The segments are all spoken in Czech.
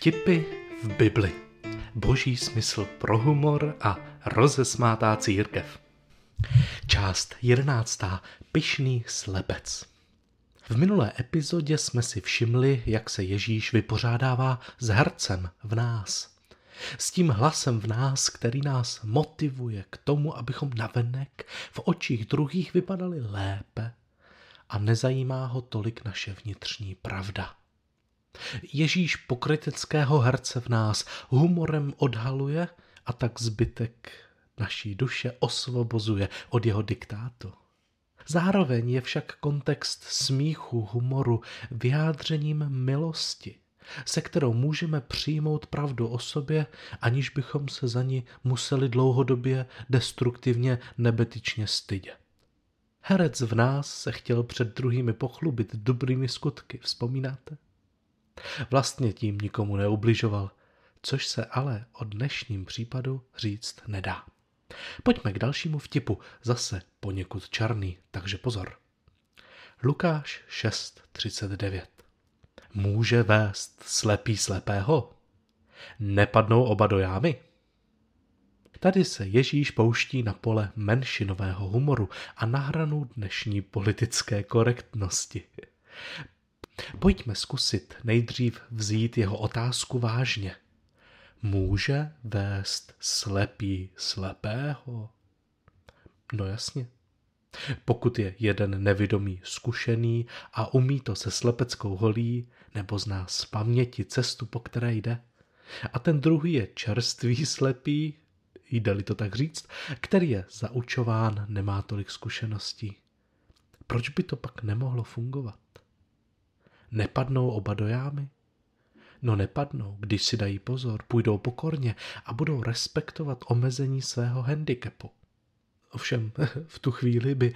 Vtipy v Bibli. Boží smysl pro humor a rozesmátá církev. Část jedenáctá. Pyšný slepec. V minulé epizodě jsme si všimli, jak se Ježíš vypořádává s hercem v nás. S tím hlasem v nás, který nás motivuje k tomu, abychom navenek v očích druhých vypadali lépe a nezajímá ho tolik naše vnitřní pravda. Ježíš pokryteckého herce v nás humorem odhaluje a tak zbytek naší duše osvobozuje od jeho diktátu. Zároveň je však kontext smíchu, humoru vyjádřením milosti, se kterou můžeme přijmout pravdu o sobě, aniž bychom se za ní museli dlouhodobě destruktivně nebetyčně stydět. Herec v nás se chtěl před druhými pochlubit dobrými skutky, vzpomínáte? Vlastně tím nikomu neubližoval, což se ale o dnešním případu říct nedá. Pojďme k dalšímu vtipu, zase poněkud čarný, takže pozor. Lukáš 6.39 Může vést slepý slepého? Nepadnou oba do jámy? Tady se Ježíš pouští na pole menšinového humoru a na hranu dnešní politické korektnosti. Pojďme zkusit nejdřív vzít jeho otázku vážně. Může vést slepý slepého? No jasně. Pokud je jeden nevědomý zkušený a umí to se slepeckou holí, nebo zná z paměti cestu, po které jde, a ten druhý je čerstvý slepý, jde-li to tak říct, který je zaučován, nemá tolik zkušeností. Proč by to pak nemohlo fungovat? Nepadnou oba do jámy? No nepadnou, když si dají pozor, půjdou pokorně a budou respektovat omezení svého handicapu. Ovšem v tu chvíli by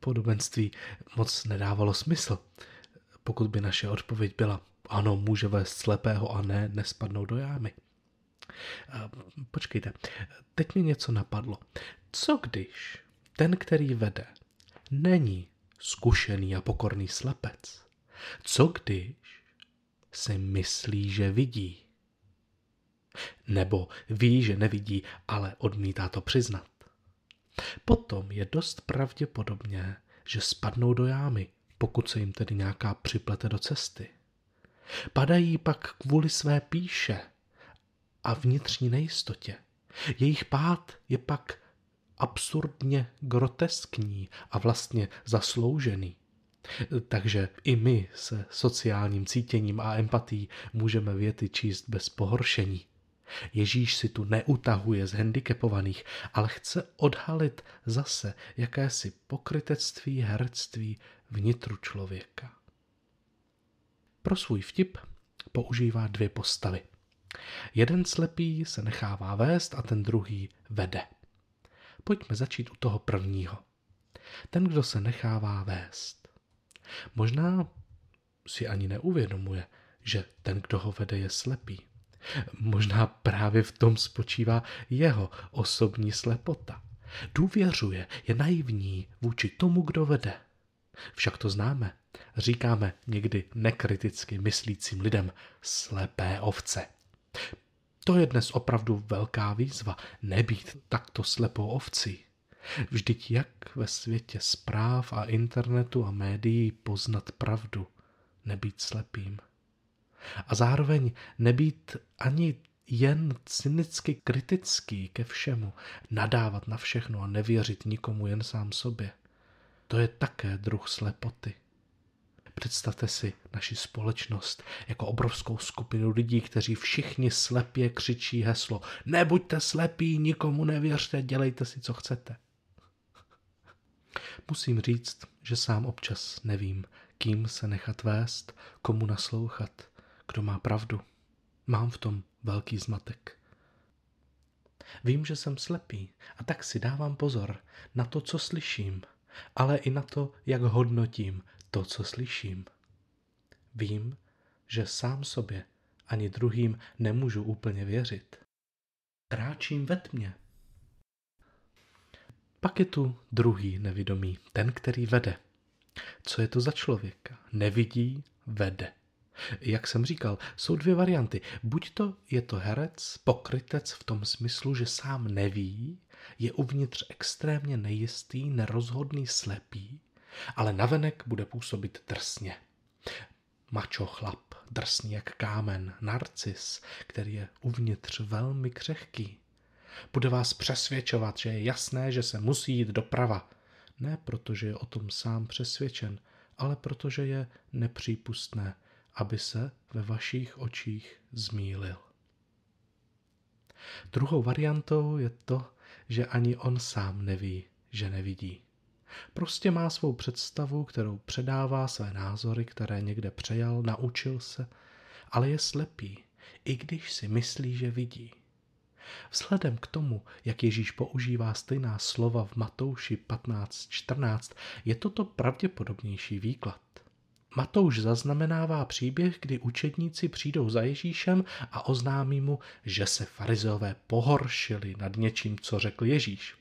podobenství moc nedávalo smysl. Pokud by naše odpověď byla ano, může vést slepého a ne, nespadnou do jámy. Počkejte, teď mi něco napadlo. Co když ten, který vede, není zkušený a pokorný slepec? Co když si myslí, že vidí? Nebo ví, že nevidí, ale odmítá to přiznat. Potom je dost pravděpodobně, že spadnou do jámy, pokud se jim tedy nějaká připlete do cesty. Padají pak kvůli své píše a vnitřní nejistotě. Jejich pád je pak absurdně groteskní a vlastně zasloužený. Takže i my se sociálním cítěním a empatí můžeme věty číst bez pohoršení. Ježíš si tu neutahuje z handicapovaných, ale chce odhalit zase jakési pokrytectví, herectví vnitru člověka. Pro svůj vtip používá dvě postavy. Jeden slepý se nechává vést a ten druhý vede. Pojďme začít u toho prvního. Ten, kdo se nechává vést. Možná si ani neuvědomuje, že ten, kdo ho vede, je slepý. Možná právě v tom spočívá jeho osobní slepota. Důvěřuje, je naivní vůči tomu, kdo vede. Však to známe. Říkáme někdy nekriticky myslícím lidem slepé ovce. To je dnes opravdu velká výzva, nebýt takto slepou ovcí. Vždyť jak ve světě zpráv a internetu a médií poznat pravdu, nebýt slepým. A zároveň nebýt ani jen cynicky kritický ke všemu, nadávat na všechno a nevěřit nikomu jen sám sobě. To je také druh slepoty. Představte si naši společnost jako obrovskou skupinu lidí, kteří všichni slepě křičí heslo Nebuďte slepí, nikomu nevěřte, dělejte si, co chcete. Musím říct, že sám občas nevím, kým se nechat vést, komu naslouchat, kdo má pravdu. Mám v tom velký zmatek. Vím, že jsem slepý a tak si dávám pozor na to, co slyším, ale i na to, jak hodnotím to, co slyším. Vím, že sám sobě ani druhým nemůžu úplně věřit. Kráčím ve tmě, pak je tu druhý nevidomý, ten, který vede. Co je to za člověka? Nevidí, vede. Jak jsem říkal, jsou dvě varianty. Buď to je to herec, pokrytec v tom smyslu, že sám neví, je uvnitř extrémně nejistý, nerozhodný, slepý, ale navenek bude působit drsně. Mačo chlap, drsný jak kámen, narcis, který je uvnitř velmi křehký. Bude vás přesvědčovat, že je jasné, že se musí jít doprava. Ne protože je o tom sám přesvědčen, ale protože je nepřípustné, aby se ve vašich očích zmílil. Druhou variantou je to, že ani on sám neví, že nevidí. Prostě má svou představu, kterou předává své názory, které někde přejal, naučil se, ale je slepý, i když si myslí, že vidí. Vzhledem k tomu, jak Ježíš používá stejná slova v Matouši 15.14, je toto pravděpodobnější výklad. Matouš zaznamenává příběh, kdy učedníci přijdou za Ježíšem a oznámí mu, že se farizeové pohoršili nad něčím, co řekl Ježíš.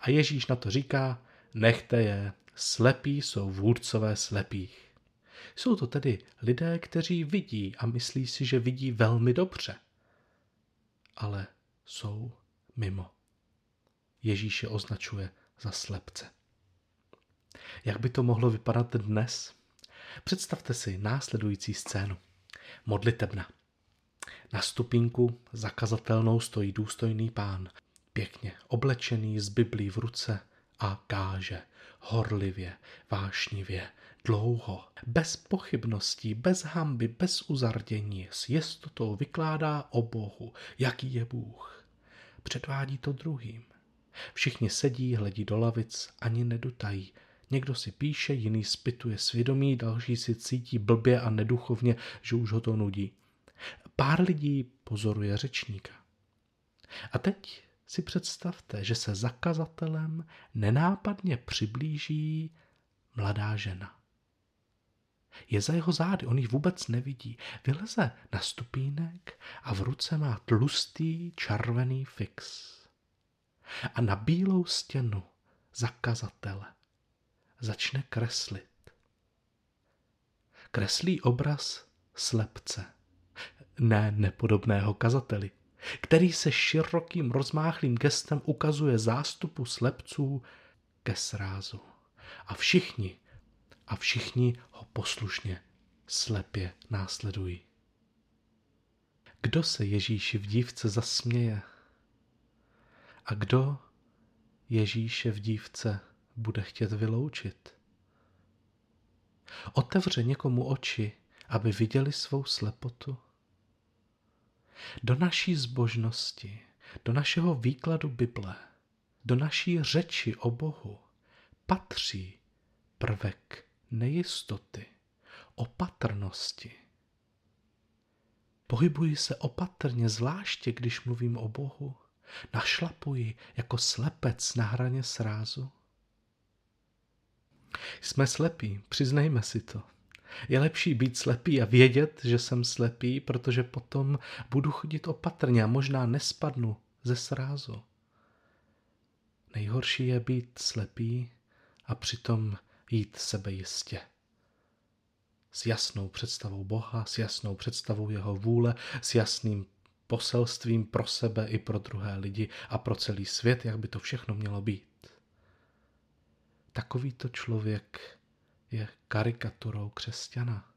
A Ježíš na to říká, nechte je, slepí jsou vůdcové slepých. Jsou to tedy lidé, kteří vidí a myslí si, že vidí velmi dobře. Ale jsou mimo. Ježíš je označuje za slepce. Jak by to mohlo vypadat dnes? Představte si následující scénu. Modlitebna. Na stupínku zakazatelnou stojí důstojný pán, pěkně oblečený s Biblí v ruce a káže horlivě, vášnivě, dlouho, bez pochybností, bez hamby, bez uzardění, s jistotou vykládá o Bohu, jaký je Bůh. Předvádí to druhým. Všichni sedí, hledí do lavic, ani nedutají, Někdo si píše, jiný spituje svědomí, další si cítí blbě a neduchovně, že už ho to nudí. Pár lidí pozoruje řečníka. A teď si představte, že se zakazatelem nenápadně přiblíží mladá žena. Je za jeho zády, on ji vůbec nevidí. Vyleze na stupínek a v ruce má tlustý červený fix. A na bílou stěnu zakazatele začne kreslit. Kreslí obraz slepce, ne nepodobného kazateli, který se širokým rozmáchlým gestem ukazuje zástupu slepců ke srázu. A všichni, a všichni ho poslušně slepě následují. Kdo se Ježíši v dívce zasměje? A kdo Ježíše v dívce bude chtět vyloučit. Otevře někomu oči, aby viděli svou slepotu. Do naší zbožnosti, do našeho výkladu Bible, do naší řeči o Bohu patří prvek nejistoty, opatrnosti. Pohybuji se opatrně, zvláště když mluvím o Bohu. Našlapuji jako slepec na hraně srázu. Jsme slepí, přiznejme si to. Je lepší být slepý a vědět, že jsem slepý, protože potom budu chodit opatrně a možná nespadnu ze srázu. Nejhorší je být slepý a přitom jít sebejistě. S jasnou představou Boha, s jasnou představou jeho vůle, s jasným poselstvím pro sebe i pro druhé lidi a pro celý svět, jak by to všechno mělo být. Takovýto člověk je karikaturou křesťana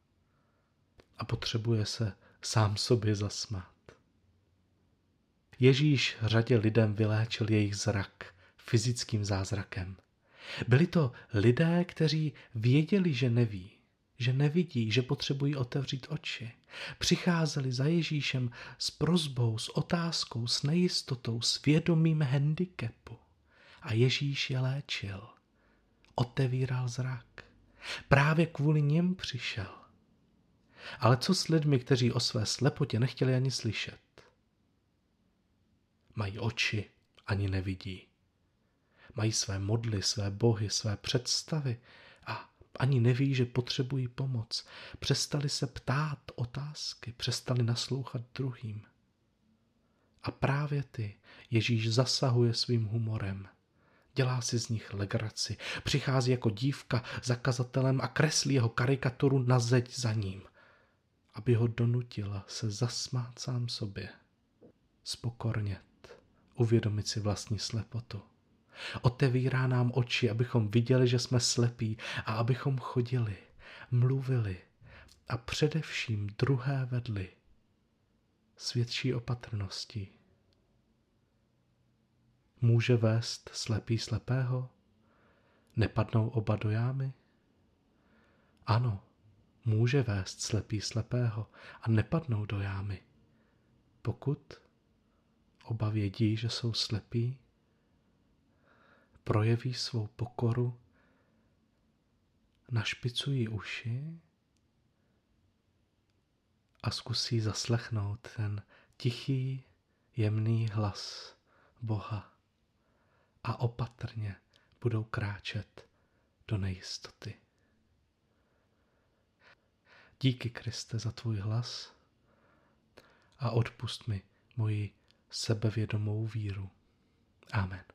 a potřebuje se sám sobě zasmát. Ježíš řadě lidem vyléčil jejich zrak fyzickým zázrakem. Byli to lidé, kteří věděli, že neví, že nevidí, že potřebují otevřít oči. Přicházeli za Ježíšem s prozbou, s otázkou, s nejistotou, s vědomím handicapu. A Ježíš je léčil otevíral zrak. Právě kvůli něm přišel. Ale co s lidmi, kteří o své slepotě nechtěli ani slyšet? Mají oči, ani nevidí. Mají své modly, své bohy, své představy a ani neví, že potřebují pomoc. Přestali se ptát otázky, přestali naslouchat druhým. A právě ty Ježíš zasahuje svým humorem Dělá si z nich legraci. Přichází jako dívka za kazatelem a kreslí jeho karikaturu na zeď za ním. aby ho donutila se zasmát sám sobě, spokornět, uvědomit si vlastní slepotu. Otevírá nám oči, abychom viděli, že jsme slepí a abychom chodili, mluvili a především druhé vedli svědčí opatrnosti. Může vést slepý slepého? Nepadnou oba do jámy? Ano, může vést slepý slepého a nepadnou do jámy, pokud oba vědí, že jsou slepí, projeví svou pokoru, našpicují uši a zkusí zaslechnout ten tichý, jemný hlas Boha a opatrně budou kráčet do nejistoty. Díky Kriste za tvůj hlas a odpust mi moji sebevědomou víru. Amen.